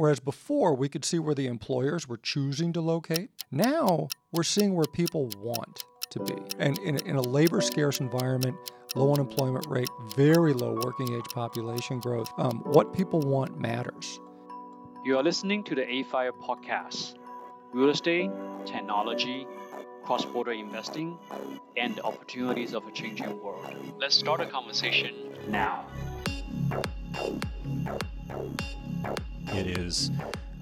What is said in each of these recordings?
Whereas before, we could see where the employers were choosing to locate. Now, we're seeing where people want to be. And in, in a labor scarce environment, low unemployment rate, very low working age population growth, um, what people want matters. You are listening to the AFIRE podcast real estate, technology, cross border investing, and the opportunities of a changing world. Let's start a conversation now. It is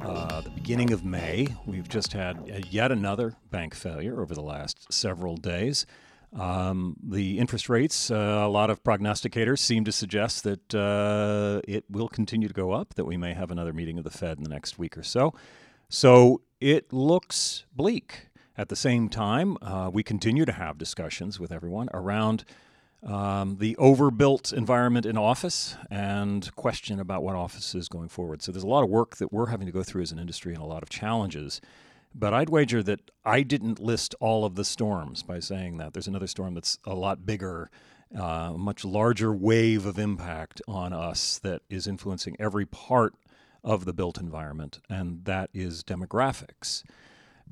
uh, the beginning of May. We've just had yet another bank failure over the last several days. Um, the interest rates, uh, a lot of prognosticators seem to suggest that uh, it will continue to go up, that we may have another meeting of the Fed in the next week or so. So it looks bleak. At the same time, uh, we continue to have discussions with everyone around um, the overbuilt environment in office and question about what office is going forward. So there's a lot of work that we're having to go through as an industry and a lot of challenges. But I'd wager that I didn't list all of the storms by saying that. There's another storm that's a lot bigger, uh, much larger wave of impact on us that is influencing every part of the built environment, and that is demographics.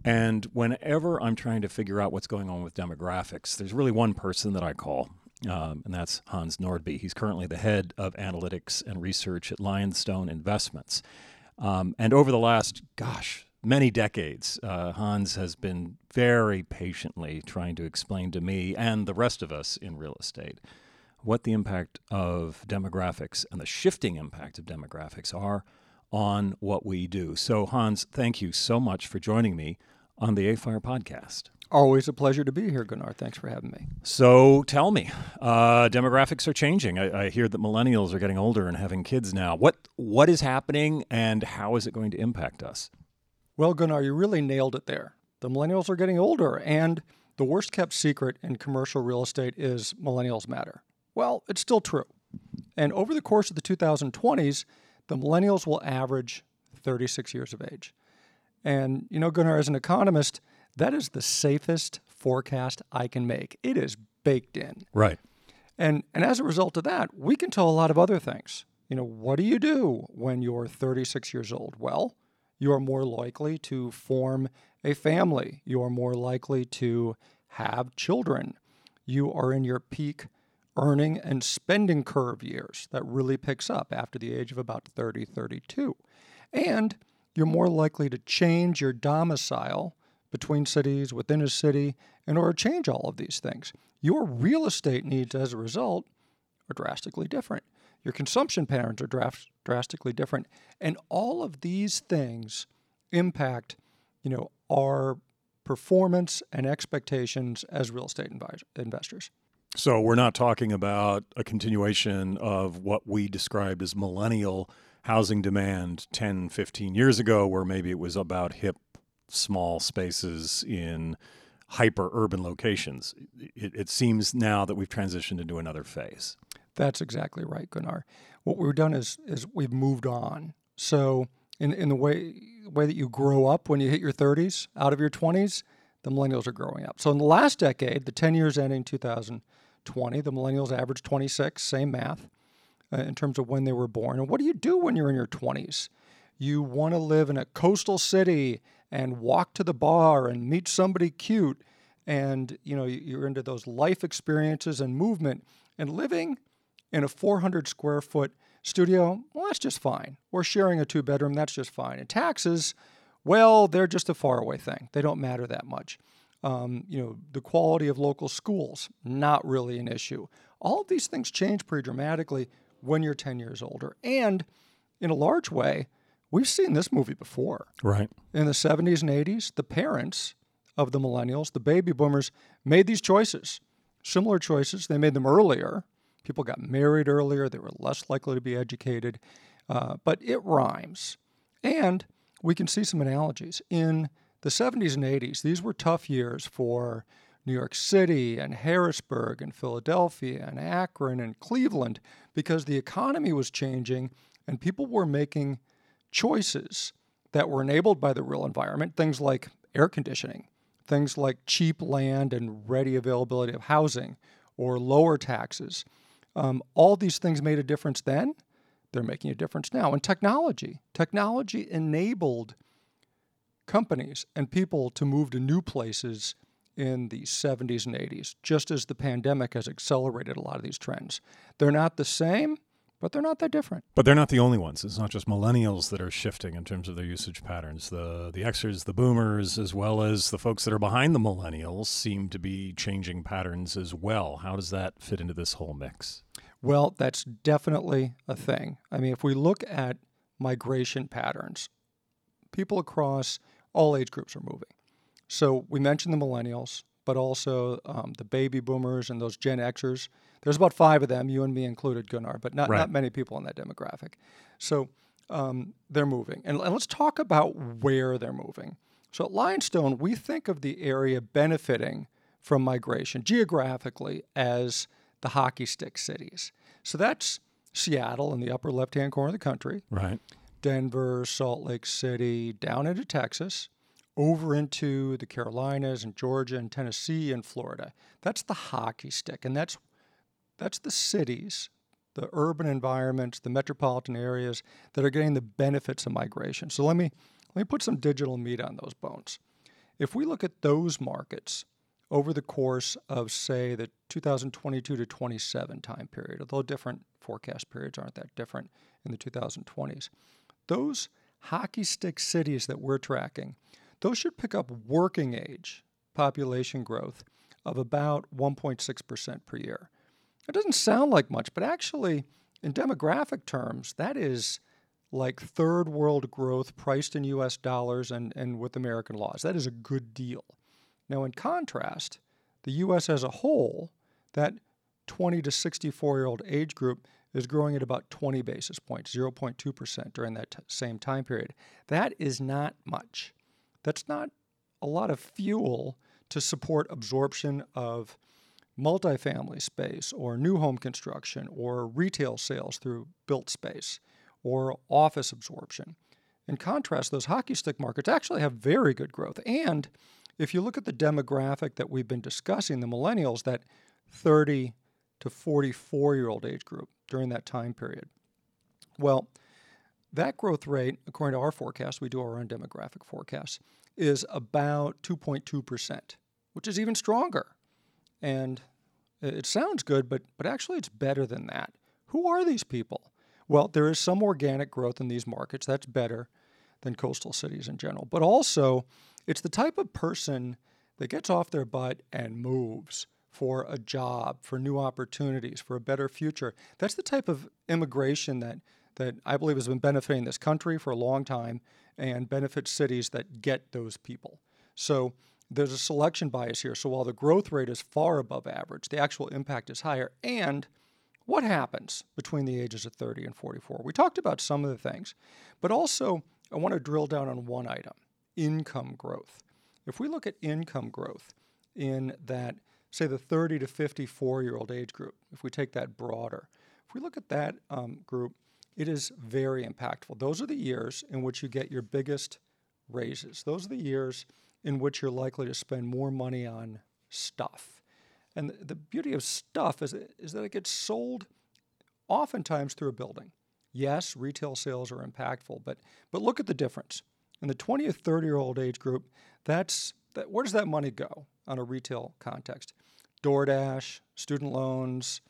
And whenever I'm trying to figure out what's going on with demographics, there's really one person that I call, um, and that's Hans Nordby. He's currently the head of analytics and research at Lionstone Investments. Um, and over the last, gosh, many decades, uh, Hans has been very patiently trying to explain to me and the rest of us in real estate what the impact of demographics and the shifting impact of demographics are on what we do. So, Hans, thank you so much for joining me on the AFIRE podcast. Always a pleasure to be here, Gunnar. Thanks for having me. So tell me, uh, demographics are changing. I, I, hear that millennials are getting older and having kids now. What what is happening, and how is it going to impact us? Well, Gunnar, you really nailed it there. The millennials are getting older, and the worst kept secret in commercial real estate is millennials matter. Well, it's still true. And over the course of the 2020s, the millennials will average 36 years of age. And, you know, Gunnar, as an economist, that is the safest forecast I can make. It is baked in. Right. And, and as a result of that, we can tell a lot of other things. You know, what do you do when you're 36 years old? Well, you are more likely to form a family. You are more likely to have children. You are in your peak earning and spending curve years that really picks up after the age of about 30, 32. And you're more likely to change your domicile between cities, within a city, in order to change all of these things. Your real estate needs, as a result, are drastically different. Your consumption patterns are dras- drastically different, and all of these things impact, you know, our performance and expectations as real estate inv- investors. So we're not talking about a continuation of what we described as millennial housing demand 10, 15 years ago, where maybe it was about hip, small spaces in hyper urban locations. It, it, seems now that we've transitioned into another phase. That's exactly right, Gunnar. What we've done is is we've moved on. So in in the way way that you grow up when you hit your 30s, out of your 20s, the millennials are growing up. So in the last decade, the 10 years ending 2020, the millennials averaged 26, same math, uh, in terms of when they were born. And what do you do when you're in your 20s? You want to live in a coastal city and walk to the bar and meet somebody cute and you know you're into those life experiences and movement and living in a 400 square foot studio, well, that's just fine. Or sharing a two bedroom, that's just fine. And taxes, well, they're just a faraway thing. They don't matter that much. Um, you know, the quality of local schools, not really an issue. All of these things change pretty dramatically when you're 10 years older. And in a large way, we've seen this movie before. Right. In the 70s and 80s, the parents of the millennials, the baby boomers, made these choices. Similar choices. They made them earlier People got married earlier, they were less likely to be educated, uh, but it rhymes. And we can see some analogies. In the 70s and 80s, these were tough years for New York City and Harrisburg and Philadelphia and Akron and Cleveland because the economy was changing and people were making choices that were enabled by the real environment, things like air conditioning, things like cheap land and ready availability of housing, or lower taxes. Um, all these things made a difference then. they're making a difference now. And technology, technology enabled companies and people to move to new places in the 70s and 80s, just as the pandemic has accelerated a lot of these trends. They're not the same, but they're not that different. But they're not the only ones. It's not just millennials that are shifting in terms of their usage patterns. The the Xers, the boomers, as well as the folks that are behind the millennials seem to be changing patterns as well. How does that fit into this whole mix? Well, that's definitely a thing. I mean, if we look at migration patterns, people across all age groups are moving. So we mentioned the millennials, but also um, the baby boomers and those Gen Xers. There's about five of them, you and me included, Gunnar, but not, Right. not many people in that demographic. So um, they're moving. And, and let's talk about where they're moving. So at Lionstone, we think of the area benefiting from migration geographically as the hockey stick cities. So that's Seattle in the upper left hand corner of the country. Right. Denver, Salt Lake City, down into Texas, over into the Carolinas and Georgia and Tennessee and Florida. That's the hockey stick, and that's that's the cities, the urban environments, the metropolitan areas that are getting the benefits of migration. So let me let me put some digital meat on those bones. If we look at those markets over the course of say the 2022 to 27 time period, although different forecast periods aren't that different in the 2020s, those hockey stick cities that we're tracking, those should pick up working age population growth of about 1.6% per year. It doesn't sound like much, but actually, in demographic terms, that is like third world growth priced in US dollars and, and with American laws. That is a good deal. Now, in contrast, the US as a whole, that 20 to 64 year old age group is growing at about 20 basis points, 0.2% during that t- same time period. That is not much. That's not a lot of fuel to support absorption of multifamily space or new home construction or retail sales through built space or office absorption. In contrast, those hockey stick markets actually have very good growth. And if you look at the demographic that we've been discussing, the millennials, that 30 to 44 year old age group during that time period, well, that growth rate, according to our forecast, we do our own demographic forecasts, is about 2.2%, which is even stronger. And it sounds good, but, but actually it's better than that. Who are these people? Well, there is some organic growth in these markets. That's better than coastal cities in general. But also, it's the type of person that gets off their butt and moves for a job, for new opportunities, for a better future. That's the type of immigration that, that I believe has been benefiting this country for a long time and benefits cities that get those people. So there's a selection bias here. So while the growth rate is far above average, the actual impact is higher. And what happens between the ages of 30 and 44? We talked about some of the things, but also I want to drill down on one item income growth. If we look at income growth in that, say, the 30 to 54 year old age group, if we take that broader, if we look at that um, group, it is very impactful. Those are the years in which you get your biggest raises. Those are the years in which you're likely to spend more money on stuff. And the, beauty of stuff is, is that it gets sold oftentimes through a building. Yes, retail sales are impactful, but but look at the difference. In the 20 or 30 year old age group, that's that where does that money go on a retail context? DoorDash, student loans,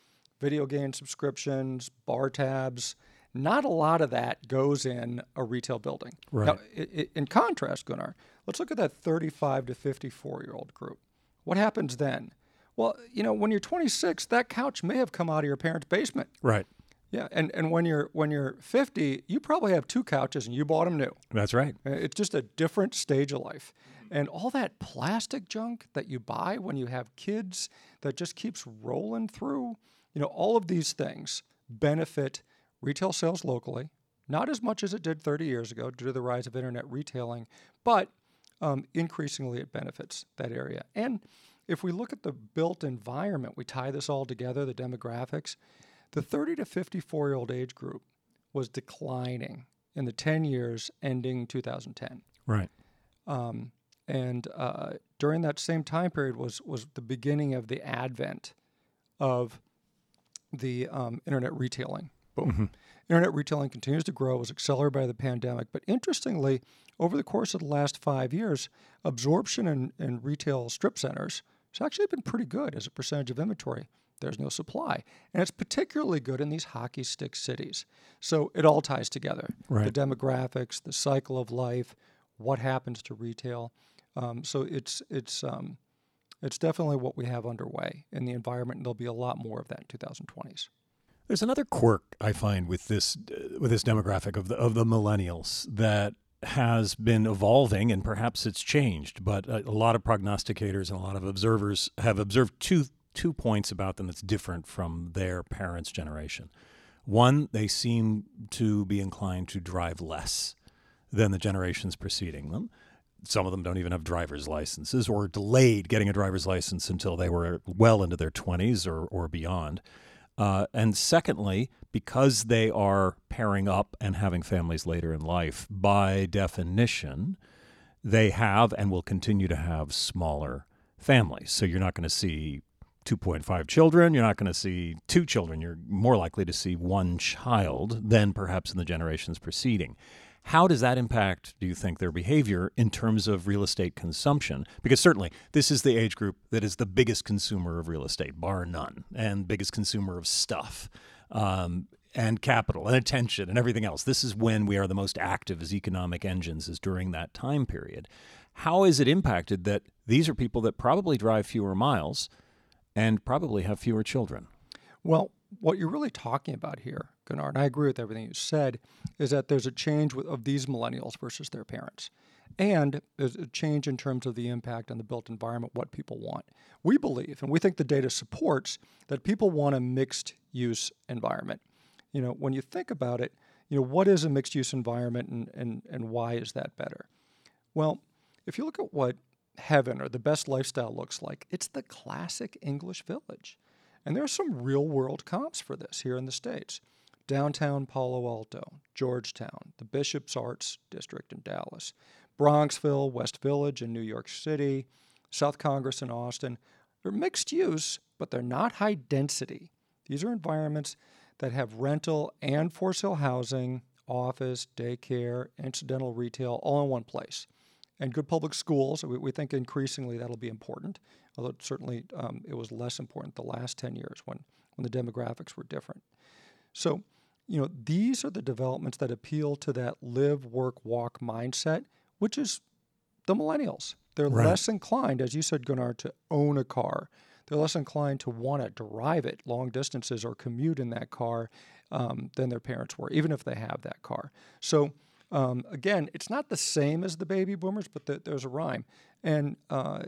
video game subscriptions, bar tabs. Not a lot of that goes in a retail building. Right. Now, in contrast, Gunnar, let's look at that 35 to 54 year old group. What happens then? Well, you know, when you're 26, that couch may have come out of your parents' basement. Right. Yeah, and, and when you're when you're 50, you probably have two couches and you bought them new. That's right. Uh, It's just a different stage of life. And all that plastic junk that you buy when you have kids that just keeps rolling through, you know, all of these things benefit retail sales locally, not as much as it did 30 years ago due to the rise of internet retailing, but um, increasingly it benefits that area. And if we look at the built environment, we tie this all together, the demographics, the 30 to 54 year old age group was declining in the 10 years ending 2010. Right. Um, and uh, during that same time period was, was the beginning of the advent of the um, internet retailing boom. Internet retailing continues to grow, was accelerated by the pandemic. But interestingly, over the course of the last five years, absorption in, in retail strip centers has actually been pretty good as a percentage of inventory. There's no supply. And it's particularly good in these hockey stick cities. So it all ties together right. the demographics, the cycle of life, what happens to retail. Um, so it's, it's, um, it's definitely what we have underway in the environment, and there'll be a lot more of that in 2020s. There's another quirk I find with this with this demographic of the of the millennials that has been evolving and perhaps it's changed, but a, a, lot of prognosticators and a lot of observers have observed two two points about them that's different from their parents' generation. One, they seem to be inclined to drive less than the generations preceding them. Some of them don't even have driver's licenses or delayed getting a driver's license until they were well into their 20s or, or beyond. Uh, and secondly, because they are pairing up and having families later in life, by definition, they have and will continue to have smaller families. So you're not going to see 2.5 children, you're not going to see two children. You're more likely to see one child than perhaps in the generations preceding. How does that impact, do you think, their behavior in terms of real estate consumption? Because certainly this is the age group that is the biggest consumer of real estate, bar none, and biggest consumer of stuff. Um, and capital and attention and everything else. This is when we are the most active as economic engines, is during that time period. How is it impacted that these are people that probably drive fewer miles and probably have fewer children? Well, what you're really talking about here, Gunnar, and I agree with everything you said, is that there's a change with, of these millennials versus their parents. And there's a change in terms of the impact on the built environment, what people want. We believe, and we think the data supports, that people want a mixed use environment. You know, when you think about it, you know, what is a mixed use environment and, and, and why is that better? Well, if you look at what heaven or the best lifestyle looks like, it's the classic English village. And there are some real world comps for this here in the States. Downtown Palo Alto, Georgetown, the Bishop's Arts District in Dallas, Bronxville, West Village in New York City, South Congress in Austin. They're mixed use, but they're not high density. These are environments that have rental and for sale housing, office, daycare, incidental retail all in one place. And good public schools, we, we think increasingly that'll be important although certainly um, it was less important the last 10 years when, when the demographics were different. So, you know, these are the developments that appeal to that live, work, walk mindset, which is the millennials. They're right. less inclined, as you said, Gunnar, to own a car. They're less inclined to want to drive it long distances or commute in that car um, than their parents were, even if they have that car. So, um, again, it's not the same as the baby boomers, but the, there's a rhyme. And uh,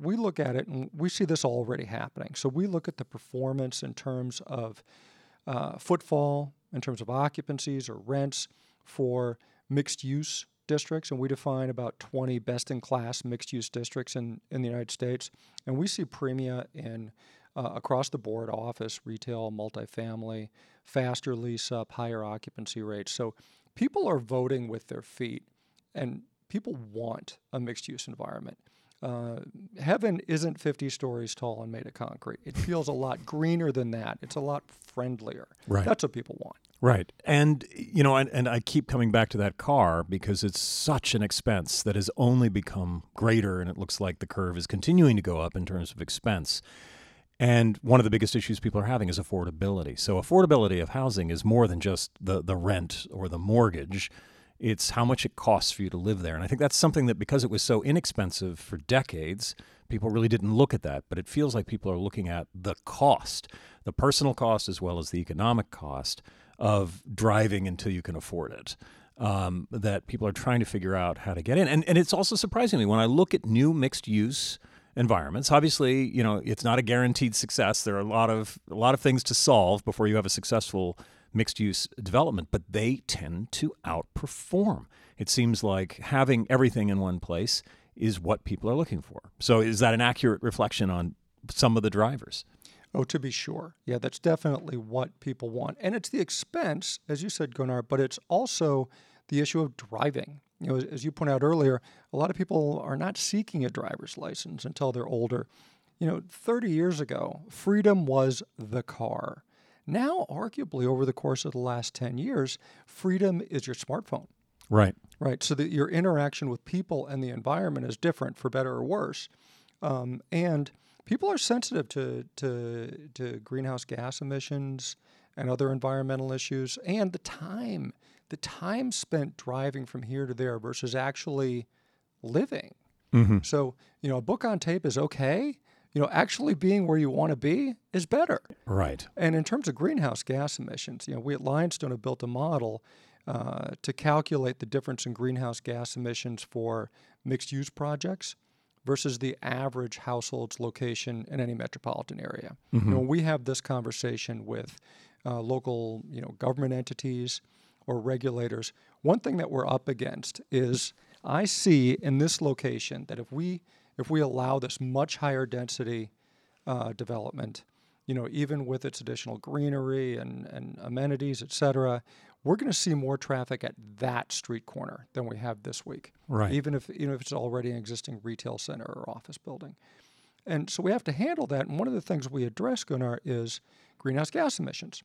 we look at it and we see this already happening. So we look at the performance in terms of uh, footfall, in terms of occupancies or rents for mixed use districts, and we define about 20 best in class mixed use districts in, in the United States. And we see premia in uh, across the board office, retail, multifamily, faster lease up, higher occupancy rates. So people are voting with their feet, and people want a mixed use environment. Uh, heaven isn't 50 stories tall and made of concrete. It feels a lot greener than that. It's a lot friendlier. Right. That's what people want. Right. And, you know, and, and I keep coming back to that car because it's such an expense that has only become greater. And it looks like the curve is continuing to go up in terms of expense. And one of the biggest issues people are having is affordability. So, affordability of housing is more than just the, the rent or the mortgage it's how much it costs for you to live there. And I think that's something that because it was so inexpensive for decades, people really didn't look at that. But it feels like people are looking at the cost, the personal cost as well as the economic cost of driving until you can afford it. Um, that people are trying to figure out how to get in. And, and it's also surprising me when I look at new mixed use environments. Obviously, you know, it's not a guaranteed success. There are a lot of a lot of things to solve before you have a successful mixed use development, but they tend to outperform. It seems like having everything in one place is what people are looking for. So, is that an accurate reflection on some of the drivers? Oh, to be sure. Yeah, that's definitely what people want. And it's the expense, as you said, Gunnar, but it's also the issue of driving. You know, as you pointed out earlier, a lot of people are not seeking a driver's license until they're older. You know, 30 years ago, freedom was the car. Now, arguably, over the course of the last 10 years, freedom is your smartphone. Right. Right. So that your interaction with people and the environment is different for better or worse. Um, and people are sensitive to, to, to greenhouse gas emissions and other environmental issues and the time, the time spent driving from here to there versus actually living. Mm-hmm. So, you know, a book on tape is okay. You know, actually being where you want to be is better. Right. And in terms of greenhouse gas emissions, you know, we at Lionstone have built a model uh, to calculate the difference in greenhouse gas emissions for mixed use projects versus the average household's location in any metropolitan area. Mm-hmm. You know, when we have this conversation with uh, local, you know, government entities or regulators, one thing that we're up against is I see in this location that if we if we allow this much higher density uh, development, you know, even with its additional greenery and, and amenities, et cetera, we're going to see more traffic at that street corner than we have this week. Right. Even if even if it's already an existing retail center or office building. And so we have to handle that. And one of the things we address, Gunnar, is greenhouse gas emissions.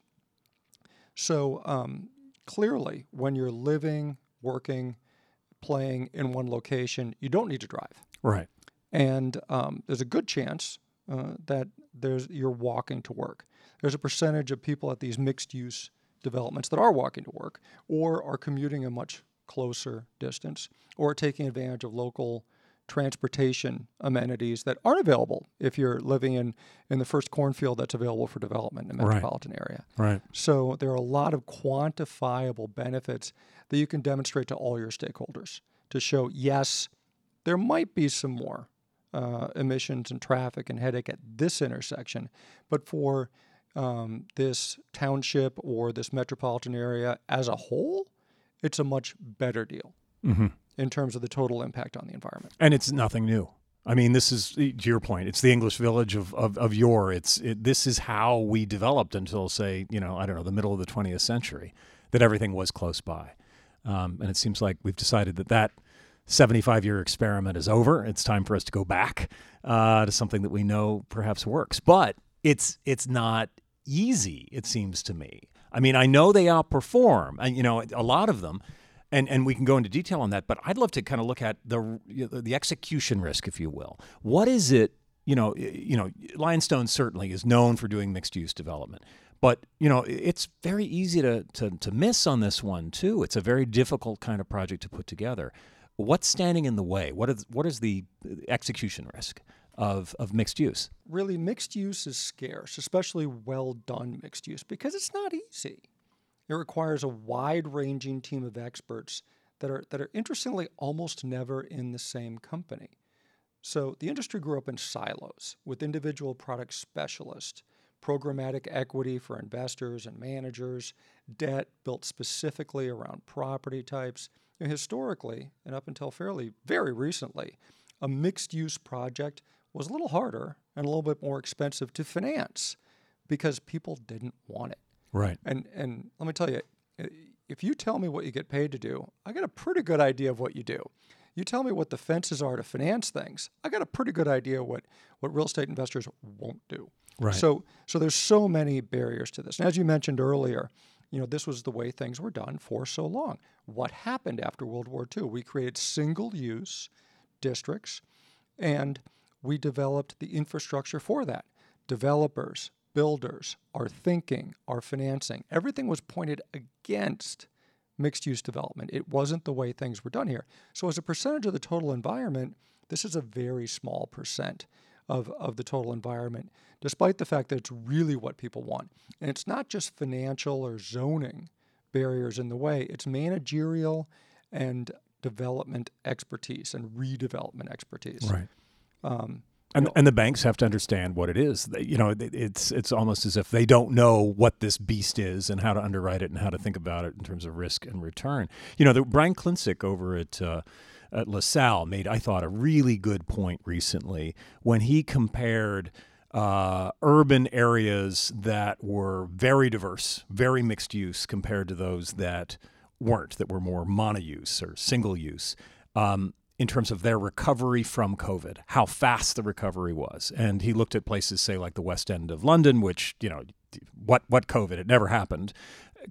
So um, clearly, when you're living, working, playing in one location, you don't need to drive. Right. And um, there's a good chance uh, that there's you're walking to work. There's a percentage of people at these mixed use developments that are walking to work or are commuting a much closer distance or taking advantage of local transportation amenities that aren't available if you're living in, in the first cornfield that's available for development in the Right. metropolitan area. Right. So there are a lot of quantifiable benefits that you can demonstrate to all your stakeholders to show yes, there might be some more uh, emissions and traffic and headache at this intersection, but for um, this township or this metropolitan area as a whole, it's a much better deal Mm-hmm. in terms of the total impact on the environment. And it's nothing new. I mean, this is to your point. It's the English village of of, of yore. It's it, this is how we developed until say you know I don't know the middle of the 20th century, that everything was close by, um, and it seems like we've decided that that 75 year experiment is over. It's time for us to go back uh, to something that we know perhaps works. But it's it's not easy. It seems to me. I mean, I know they outperform, and you know a lot of them and and we can go into detail on that. But I'd love to kind of look at the the execution risk, if you will. What is it? You know, you know, Lionstone certainly is known for doing mixed use development, but you know, it's very easy to, to to miss on this one too. It's a very difficult kind of project to put together. What's standing in the way? What is what is the uh, execution risk of of mixed use? Really, mixed use is scarce, especially well done mixed use, because it's not easy. It requires a wide ranging team of experts that are, that are interestingly almost never in the same company. So the industry grew up in silos with individual product specialists, programmatic equity for investors and managers, debt built specifically around property types. And historically, and up until fairly very recently, a mixed use project was a little harder and a little bit more expensive to finance because people didn't want it. Right. And and let me tell you, if you tell me what you get paid to do, I got a pretty good idea of what you do. You tell me what the fences are to finance things, I got a pretty good idea what what real estate investors won't do. Right. So so there's so many barriers to this. And as you mentioned earlier, you know, this was the way things were done for so long. What happened after World War II? We created single use districts and we developed the infrastructure for that. Developers, builders, our thinking, our financing, everything was pointed against mixed use development. It wasn't the way things were done here. So, as a percentage of the total environment, this is a very small percent of, of the total environment, despite the fact that it's really what people want. And it's not just financial or zoning barriers in the way, it's managerial and development expertise and redevelopment expertise. Right. Um, And, and the banks have to understand what it is. They- You know, it's it's almost as if they don't know what this beast is and how to underwrite it and how to think about it in terms of risk and return. You know, the, Brian Klinksiek over at uh, at LaSalle made, I thought, a really good point recently when he compared uh, urban areas that were very diverse, very mixed use, compared to those that weren't, that were more mono-use or single use. Um, in terms of their recovery from COVID, how fast the recovery was. And he looked at places, say, like the West End of London, which, you know, what what COVID? It never happened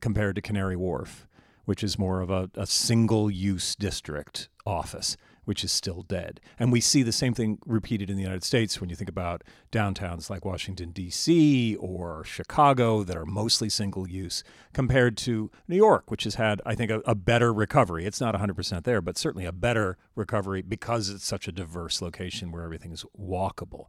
compared to Canary Wharf, which is more of a, a single use district office which is still dead. And we see the same thing repeated in the United States when you think about downtowns like Washington, D.C. or Chicago that are mostly single use compared to New York, which has had, I think, a, a better recovery. It's not 100% there, but certainly a better recovery because it's such a diverse location where everything is walkable.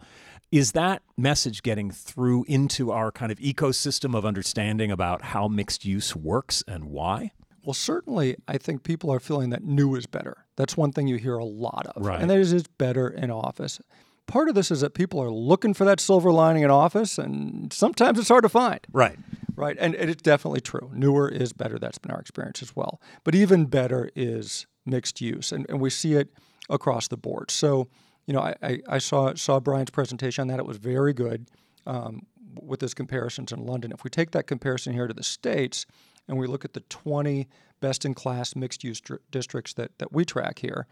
Is that message getting through into our kind of ecosystem of understanding about how mixed use works and why? Well, certainly, I think people are feeling that new is better. That's one thing you hear a lot of. Right. And that is it's better in office. Part of this is that people are looking for that silver lining in office, and sometimes it's hard to find. Right. Right. And, it's definitely true. Newer is better. That's been our experience as well. But even better is mixed use. And, and we see it across the board. So, you know, I, I, I saw saw Brian's presentation on that. It was very good um, with his comparisons in London. If we take that comparison here to the States, and we look at the 20 best in class mixed use dr- districts that, that we track here,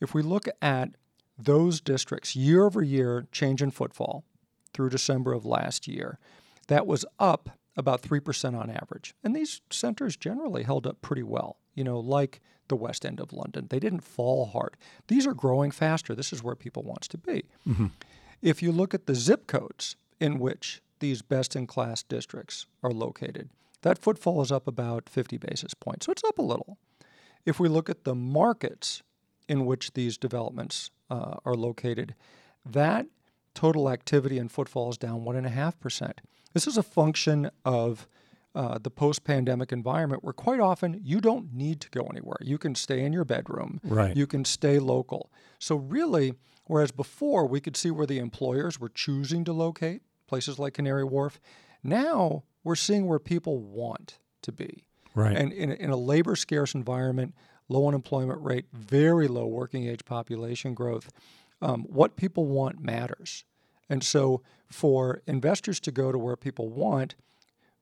if we look at those districts year over year change in footfall through December of last year, that was up about 3% on average. And these centers generally held up pretty well, you know, like the West End of London. They didn't fall hard. These are growing faster. This is where people wants to be. Mm-hmm. If you look at the zip codes in which these best in class districts are located, that footfall is up about 50 basis points. So it's up a little. If we look at the markets in which these developments uh, are located, that total activity and footfall is down 1.5%. This is a function of uh, the post pandemic environment where quite often you don't need to go anywhere. You can stay in your bedroom, right. you can stay local. So, really, whereas before we could see where the employers were choosing to locate, places like Canary Wharf, now we're seeing where people want to be. Right. And in, in a labor scarce environment, low unemployment rate, very low working age population growth, um, what people want matters. And so for investors to go to where people want,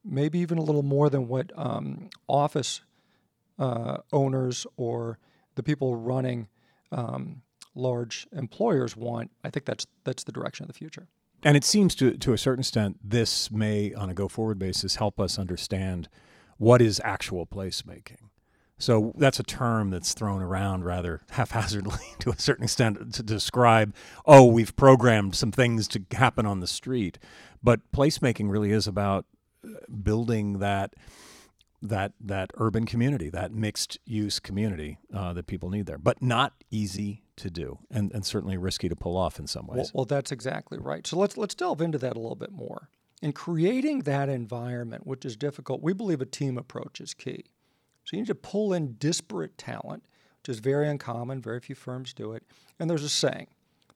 maybe even a little more than what um, office uh, owners or the people running um, large employers want, I think that's that's the direction of the future. And it seems to to a certain extent, this may, on a go forward basis, help us understand what is actual placemaking. So that's a term that's thrown around rather haphazardly to a certain extent to describe, oh, we've programmed some things to happen on the street. But placemaking really is about uh, building that that that urban community, that mixed use community uh, that people need there, but not easy to do, and, and certainly risky to pull off in some ways. Well, well, that's exactly right. So let's let's delve into that a little bit more. In creating that environment, which is difficult, we believe a team approach is key. So you need to pull in disparate talent, which is very uncommon. Very few firms do it. And there's a saying: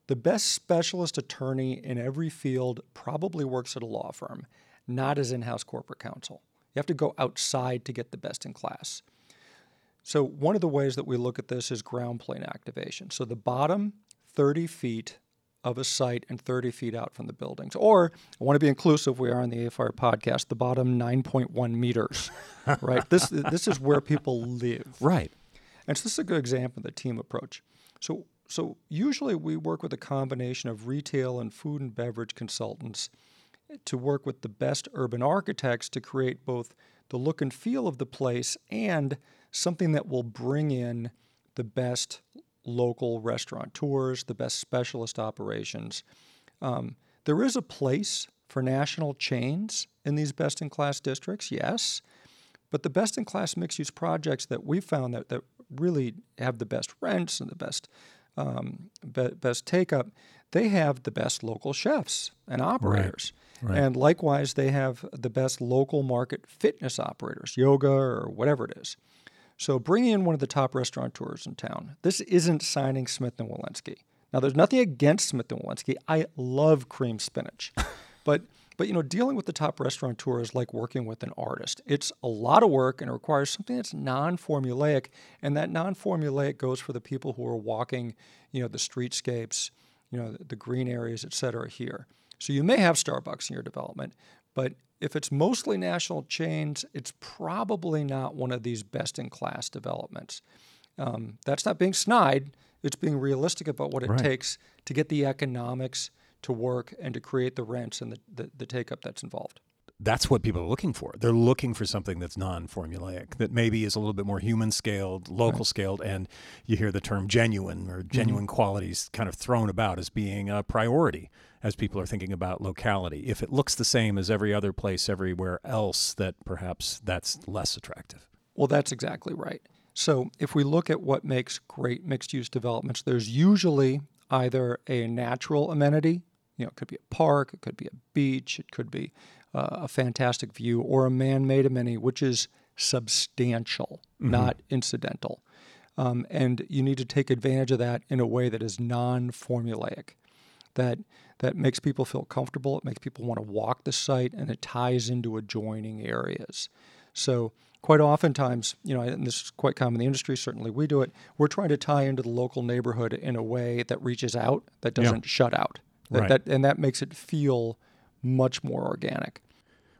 the best specialist attorney in every field probably works at a law firm, not as in-house corporate counsel. You have to go outside to get the best in class. So, one of the ways that we look at this is ground plane activation. So, the bottom 30 feet of a site and 30 feet out from the buildings. Or, I want to be inclusive, we are on the AFIRE podcast, the bottom 9.1 meters, right? This, this is where people live. Right. And so, this is a good example of the team approach. So, so usually we work with a combination of retail and food and beverage consultants to work with the best urban architects to create both the look and feel of the place and something that will bring in the best local restaurateurs, the best specialist operations. Um, there is a place for national chains in these best in class districts, yes, but the best in class mixed use projects that we've found that, that really have the best rents and the best um, be, best take up, they have the best local chefs and operators. Right. Right. And likewise, they have the best local market fitness operators, yoga or whatever it is. So bringing in one of the top restaurateurs in town. This isn't signing Smith and Wollensky. Now, there's nothing against Smith and Wollensky. I love cream spinach, but but you know, dealing with the top restaurateur is like working with an artist. It's a lot of work and it requires something that's non-formulaic, and that non-formulaic goes for the people who are walking, you know, the streetscapes, you know, the, green areas, et cetera. Here, so you may have Starbucks in your development, but if it's mostly national chains, it's probably not one of these best in class developments. Um, that's not being snide, it's being realistic about what it right. takes to get the economics to work and to create the rents and the, the, the take up that's involved. that's what people are looking for. They're looking for something that's non-formulaic, that maybe is a little bit more human scaled, local right. scaled, and you hear the term genuine or genuine mm-hmm. qualities kind of thrown about as being a priority as people are thinking about locality. If it looks the same as every other place everywhere else, that perhaps that's less attractive. Well, that's exactly right. So if we look at what makes great mixed use developments, there's usually either a natural amenity, you know, it could be a park, it could be a beach, it could be uh, a fantastic view, or a man made amenity, which is substantial, mm-hmm. not incidental. Um, and you need to take advantage of that in a way that is non formulaic, that, that makes people feel comfortable, it makes people want to walk the site, and it ties into adjoining areas. So, quite oftentimes, you know, and this is quite common in the industry, certainly we do it, we're trying to tie into the local neighborhood in a way that reaches out, that doesn't yeah. shut out. Right. that, and that makes it feel much more organic.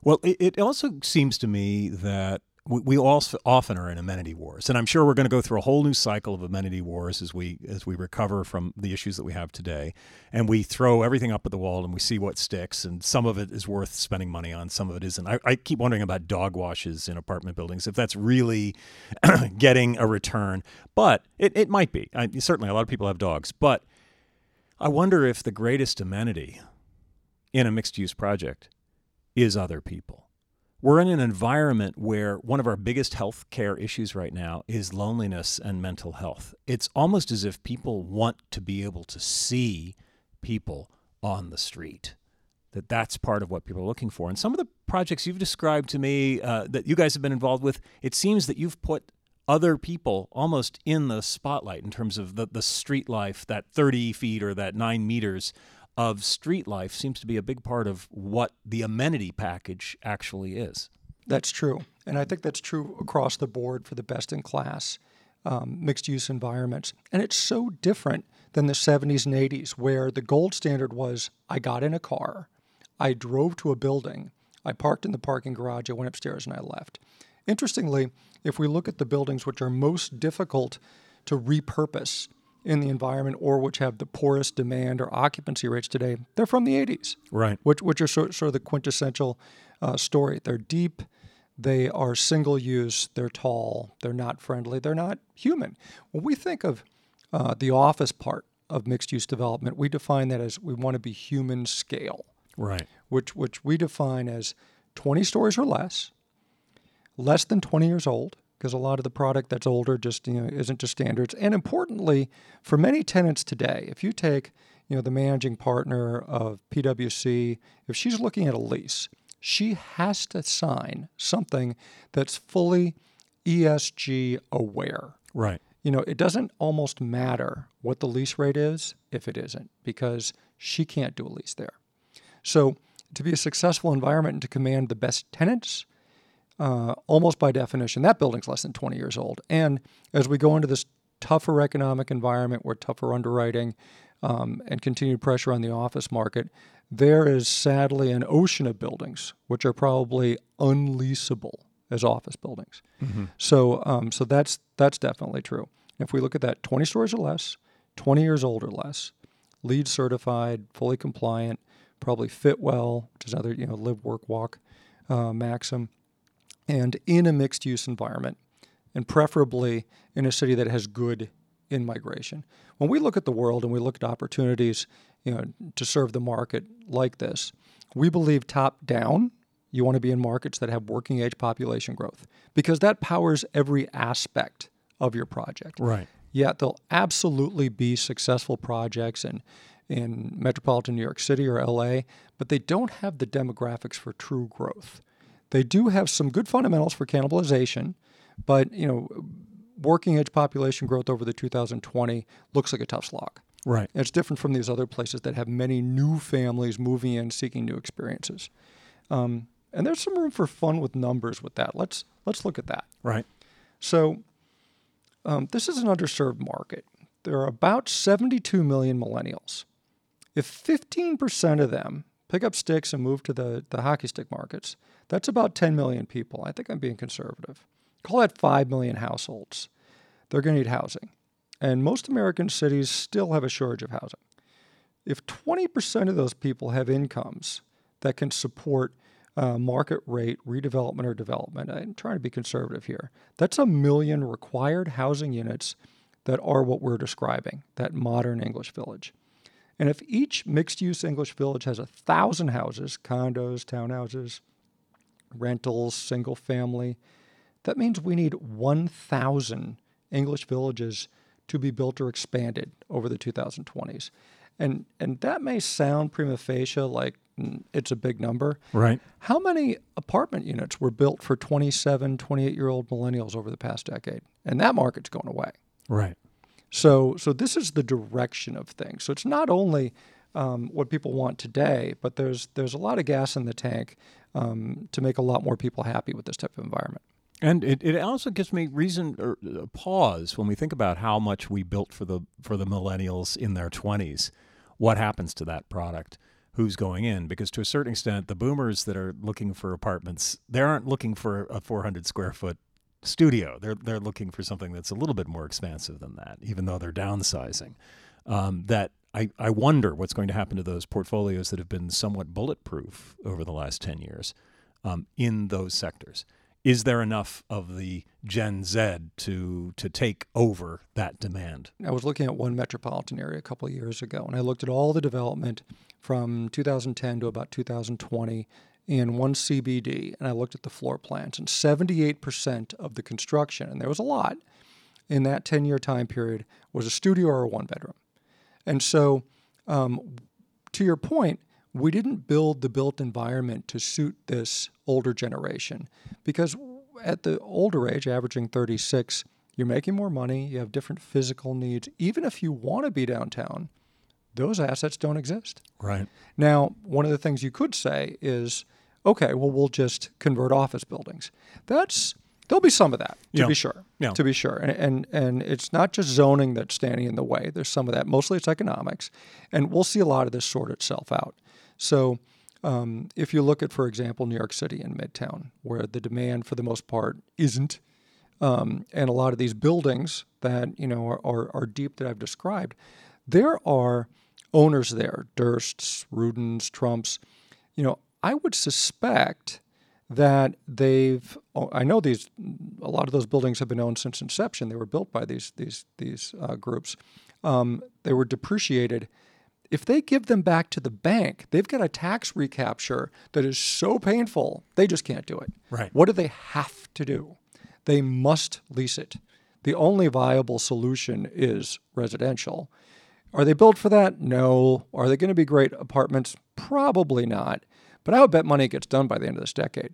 Well, it, it also seems to me that we, we also often are in amenity wars, and I'm sure we're going to go through a whole new cycle of amenity wars as we as we recover from the issues that we have today, and we throw everything up at the wall and we see what sticks, and some of it is worth spending money on, some of it isn't. I, I keep wondering about dog washes in apartment buildings if that's really getting a return, but it, it might be. I, certainly, a lot of people have dogs, but I wonder if the greatest amenity in a mixed use project is other people. We're in an environment where one of our biggest health care issues right now is loneliness and mental health. It's almost as if people want to be able to see people on the street. That that's part of what people are looking for. And some of the projects you've described to me uh, that you guys have been involved with, it seems that you've put other people almost in the spotlight in terms of the, the street life, that 30 feet or that nine meters of street life seems to be a big part of what the amenity package actually is. That's true. And I think that's true across the board for the best in class um, mixed use environments. And it's so different than the 70s and 80s, where the gold standard was I got in a car, I drove to a building, I parked in the parking garage, I went upstairs, and I left. Interestingly, if we look at the buildings which are most difficult to repurpose in the environment or which have the poorest demand or occupancy rates today, they're from the 80s. Right. Which, which are sort, sort of the quintessential uh, story. They're deep, they are single use, they're tall, they're not friendly, they're not human. When we think of uh, the office part of mixed use development, we define that as we want to be human scale. Right. Which, which we define as 20 stories or less, less than 20 years old, because a lot of the product that's older just you know isn't to standards. And importantly, for many tenants today, if you take you know the managing partner of PwC, if she's looking at a lease, she has to sign something that's fully ESG aware. Right. You know, it doesn't almost matter what the lease rate is if it isn't, because she can't do a lease there. So, to be a successful environment and to command the best tenants, uh, almost by definition, that building's less than 20 years old. And as we go into this tougher economic environment where tougher underwriting um, and continued pressure on the office market, there is sadly an ocean of buildings which are probably unleasable as office buildings. Mm-hmm. So, um, so that's that's definitely true. If we look at that, 20 stories or less, 20 years old or less, LEED certified, fully compliant, probably fit well, which is another you know live, work, walk uh, maxim and in a mixed use environment, and preferably in a city that has good in migration. When we look at the world and we look at opportunities you know, to serve the market like this, we believe top down, you want to be in markets that have working age population growth because that powers every aspect of your project. Right. Yet there'll absolutely be successful projects in, in metropolitan New York City or LA, but they don't have the demographics for true growth. They do have some good fundamentals for cannibalization, but you know, working age population growth over the 2020 looks like a tough slog. Right. And it's different from these other places that have many new families moving in seeking new experiences. Um, and there's some room for fun with numbers with that. Let's let's look at that. Right. So um, this is an underserved market. There are about 72 million millennials. If 15% of them pick up sticks and move to the, the hockey stick markets, that's about 10 million people. I think I'm being conservative. Call that 5 million households. They're going to need housing. And most American cities still have a shortage of housing. If 20% of those people have incomes that can support uh, market rate redevelopment or development, I'm trying to be conservative here, that's a million required housing units that are what we're describing, that modern English village. And if each mixed use English village has a thousand houses, condos, townhouses, rentals, single family, that means we need 1,000 English villages to be built or expanded over the 2020s. And, and that may sound prima facie like mm, it's a big number. Right. How many apartment units were built for 27, 28 year old millennials over the past decade? And that market's going away. Right. So, so this is the direction of things. So it's not only um, what people want today, but there's there's a lot of gas in the tank um, to make a lot more people happy with this type of environment. And it, it also gives me reason or uh, pause when we think about how much we built for the for the millennials in their twenties. What happens to that product? Who's going in? Because to a certain extent, the boomers that are looking for apartments, they aren't looking for a 400 square foot studio. They're they're looking for something that's a little bit more expansive than that, even though they're downsizing. Um, that I, I wonder what's going to happen to those portfolios that have been somewhat bulletproof over the last 10 years um, in those sectors. Is there enough of the Gen Z to to take over that demand? I was looking at one metropolitan area a couple of years ago, and I looked at all the development from 2010 to about 2020 in one CBD, and I looked at the floor plans, and 78% of the construction, and there was a lot in that 10 year time period, was a studio or a one bedroom. And so, um, to your point, we didn't build the built environment to suit this older generation because at the older age, averaging 36, you're making more money, you have different physical needs. Even if you want to be downtown, those assets don't exist. Right. Now, one of the things you could say is, okay, well, we'll just convert office buildings. That's there'll be some of that to Yeah. be sure. Yeah. To be sure, and, and and it's not just zoning that's standing in the way. There's some of that. Mostly it's economics, and we'll see a lot of this sort itself out. So. Um, if you look at, for example, New York City and Midtown, where the demand for the most part isn't, um, and a lot of these buildings that you know are, are, are deep that I've described, there are owners there, Dursts, Rudins, Trumps. You know, I would suspect that they've. oh, I know these. A lot of those buildings have been owned since inception. They were built by these these these uh, groups. Um, they were depreciated. If they give them back to the bank, they've got a tax recapture that is so painful, they just can't do it. Right. What do they have to do? They must lease it. The only viable solution is residential. Are they built for that? No. Are they going to be great apartments? Probably not. But I would bet money gets done by the end of this decade.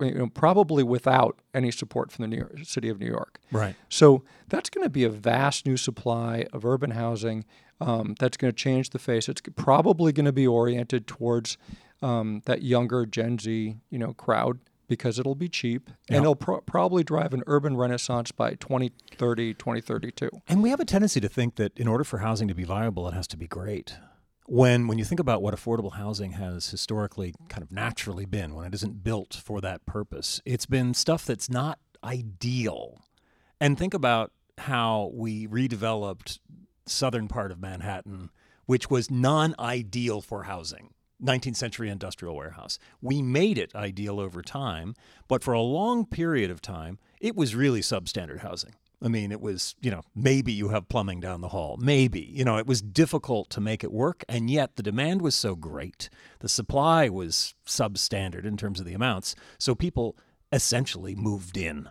You know, probably without any support from the New York, city of New York. Right. So that's going to be a vast new supply of urban housing um, that's going to change the face. It's probably going to be oriented towards um, that younger Gen Z, you know, crowd because it'll be cheap Yeah. and it'll pro- probably drive an urban renaissance by 2030, 2032. And we have a tendency to think that in order for housing to be viable, it has to be great. When when you think about what affordable housing has historically kind of naturally been, when it isn't built for that purpose, it's been stuff that's not ideal. And think about how we redeveloped southern part of Manhattan, which was non-ideal for housing. 19th century industrial warehouse. We made it ideal over time, but for a long period of time, it was really substandard housing. I mean, it was, you know, maybe you have plumbing down the hall. Maybe. You know, it was difficult to make it work. And yet the demand was so great. The supply was substandard in terms of the amounts. So people essentially moved in.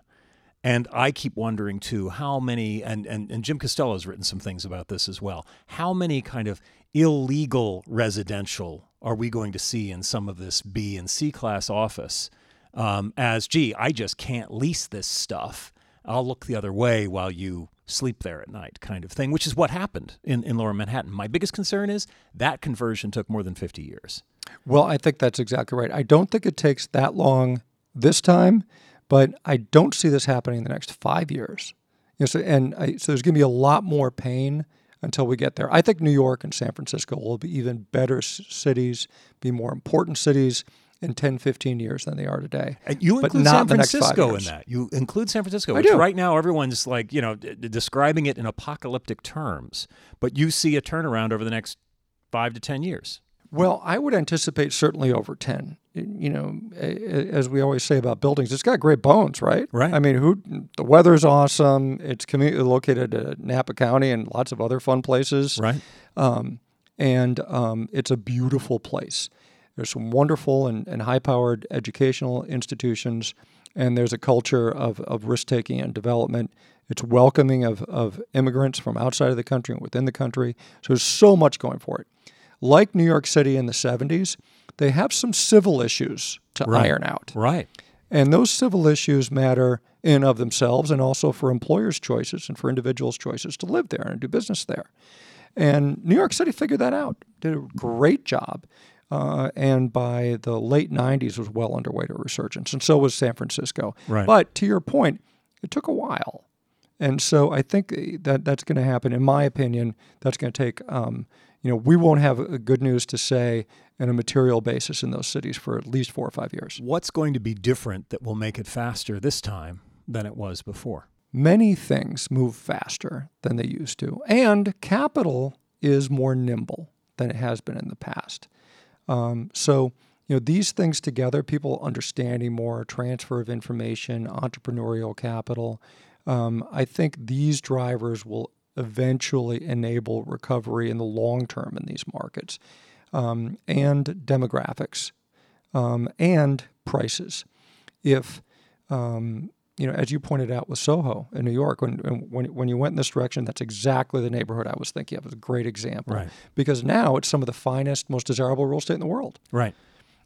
And I keep wondering too how many, and, and, and Jim Costello has written some things about this as well, how many kind of illegal residential are we going to see in some of this B and C class office um, as, gee, I just can't lease this stuff. I'll look the other way while you sleep there at night, kind of thing, which is what happened in, in lower Manhattan. My biggest concern is that conversion took more than 50 years. Well, I think that's exactly right. I don't think it takes that long this time, but I don't see this happening in the next five years. You know, so, and I, so there's going to be a lot more pain until we get there. I think New York and San Francisco will be even better cities, be more important cities in 10, 15 years than they are today. And you include San the next five Francisco in that. You include San Francisco, I which do. right now everyone's like, you know, d- describing it in apocalyptic terms. But you see a turnaround over the next five to 10 years. Well, I would anticipate certainly over 10. You know, as we always say about buildings, it's got great bones, right? Right. I mean, who the weather's awesome. It's community located at Napa County and lots of other fun places. Right. Um, and um, it's a beautiful place. There's some wonderful and, and high powered educational institutions, and there's a culture of, of risk taking and development. It's welcoming of, of immigrants from outside of the country and within the country. So there's so much going for it like New York City in the 70s, they have some civil issues to right. iron out. Right. And those civil issues matter in of themselves and also for employers' choices and for individuals' choices to live there and do business there. And New York City figured that out, did a great job. Uh, and by the late 90s was well underway to resurgence. And so was San Francisco. Right. But to your point, it took a while. And so I think that that's going to happen. In my opinion, that's going to take um, you know, we won't have good news to say on a material basis in those cities for at least four or five years. What's going to be different that will make it faster this time than it was before? Many things move faster than they used to, and capital is more nimble than it has been in the past. Um, so, you know, these things together, people understanding more, transfer of information, entrepreneurial capital, um, I think these drivers will eventually enable recovery in the long term in these markets, um, and demographics, um, and prices. If um, you know, as you pointed out with Soho in New York, when, when when you went in this direction, that's exactly the neighborhood I was thinking of. It's a great example, right? Because now it's some of the finest, most desirable real estate in the world, right?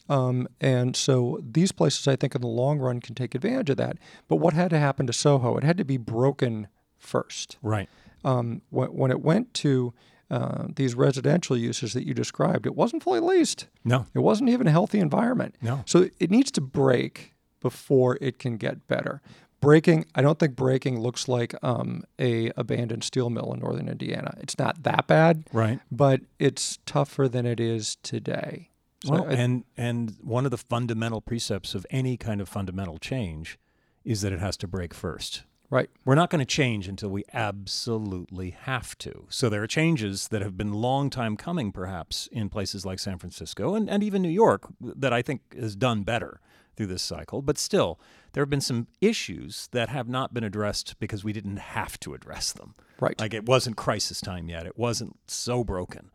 Um, and so these places, I think, in the long run, can take advantage of that. But what had to happen to Soho? It had to be broken first, right? Um, when, when it went to uh, these residential uses that you described, it wasn't fully leased. No. It wasn't even a healthy environment. No. So it needs to break before it can get better. Breaking, I don't think breaking looks like um, a abandoned steel mill in northern Indiana. It's not that bad, right? But it's tougher than it is today. So well, I, and and one of the fundamental precepts of any kind of fundamental change is that it has to break first. Right. We're not going to change until we absolutely have to. So there are changes that have been long time coming, perhaps, in places like San Francisco and, and even New York that I think has done better through this cycle. But still, there have been some issues that have not been addressed because we didn't have to address them. Right. Like it wasn't crisis time yet. It wasn't so broken.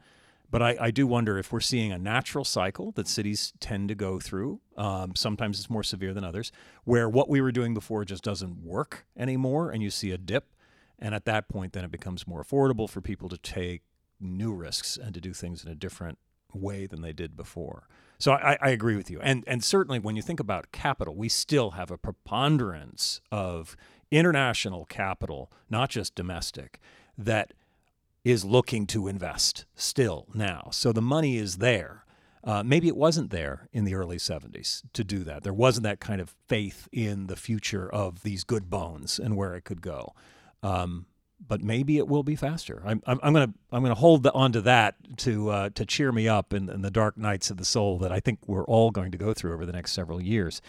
But I, I, do wonder if we're seeing a natural cycle that cities tend to go through. Um, sometimes it's more severe than others, where what we were doing before just doesn't work anymore, and you see a dip. And at that point, then it becomes more affordable for people to take new risks and to do things in a different way than they did before. So I, I agree with you. And, and certainly when you think about capital, we still have a preponderance of international capital, not just domestic, that is looking to invest still now. So the money is there. Uh, maybe it wasn't there in the early 70s to do that. There wasn't that kind of faith in the future of these good bones and where it could go. Um, but maybe it will be faster. I'm, I'm, I'm gonna I'm gonna hold the, on to that to uh, to cheer me up in, in, the dark nights of the soul that I think we're all going to go through over the next several years.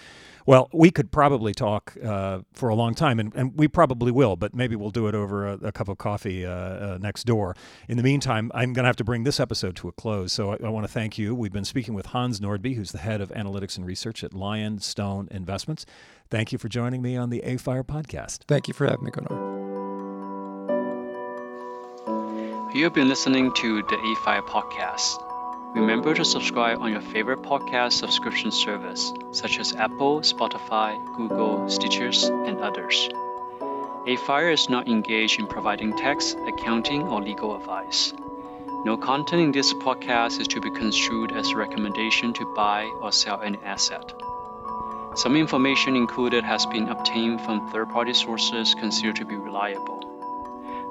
Well, we could probably talk uh, for a long time, and, and, we probably will, but maybe we'll do it over a, a cup of coffee uh, uh next door. In the meantime, I'm going to have to bring this episode to a close, so I, I want to thank you. We've been speaking with Hans Nordby, who's the head of analytics and research at Lionstone Investments. Thank you for joining me on the AFIRE podcast. Thank you for having me, Gunnar. You have been listening to the AFIRE podcast. Remember to subscribe on your favorite podcast subscription service, such as Apple, Spotify, Google, Stitchers, and others. AFIRE is not engaged in providing tax, accounting, or legal advice. No content in this podcast is to be construed as a recommendation to buy or sell any asset. Some information included has been obtained from third party sources considered to be reliable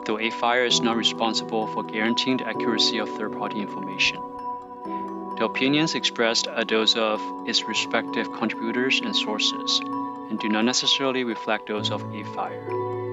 though AFIRE is not responsible for guaranteeing the accuracy of third party information. The opinions expressed are those of its respective contributors and sources, and do not necessarily reflect those of AFIRE.